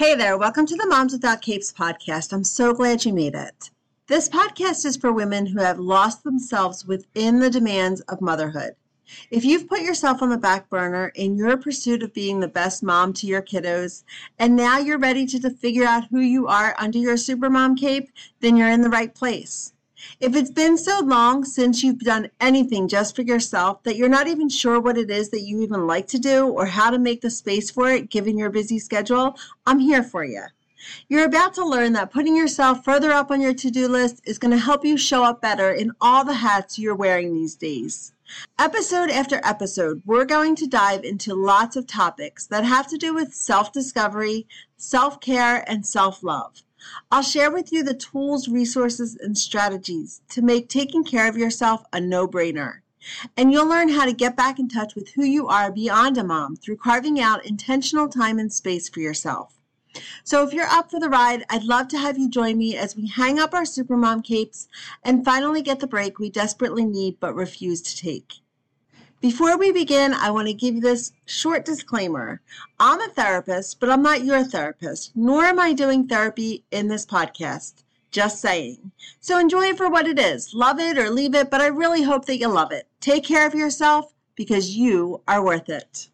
Hey there, welcome to the Moms Without Capes podcast. I'm so glad you made it. This podcast is for women who have lost themselves within the demands of motherhood. If you've put yourself on the back burner in your pursuit of being the best mom to your kiddos, and now you're ready to, figure out who you are under your supermom cape, then you're in the right place. If it's been so long since you've done anything just for yourself that you're not even sure what it is that you even like to do or how to make the space for it given your busy schedule, I'm here for you. You're about to learn that putting yourself further up on your to do list is going to help you show up better in all the hats you're wearing these days. Episode after episode, we're going to dive into lots of topics that have to do with self discovery, self care, and self love. I'll share with you the tools, resources, and strategies to make taking care of yourself a no brainer. And you'll learn how to get back in touch with who you are beyond a mom through carving out intentional time and space for yourself. So if you're up for the ride, I'd love to have you join me as we hang up our supermom capes and finally get the break we desperately need but refuse to take. Before we begin, I want to give you this short disclaimer. I'm a therapist, but I'm not your therapist, nor am I doing therapy in this podcast. Just saying. So enjoy it for what it is. Love it or leave it, but I really hope that you love it. Take care of yourself because you are worth it.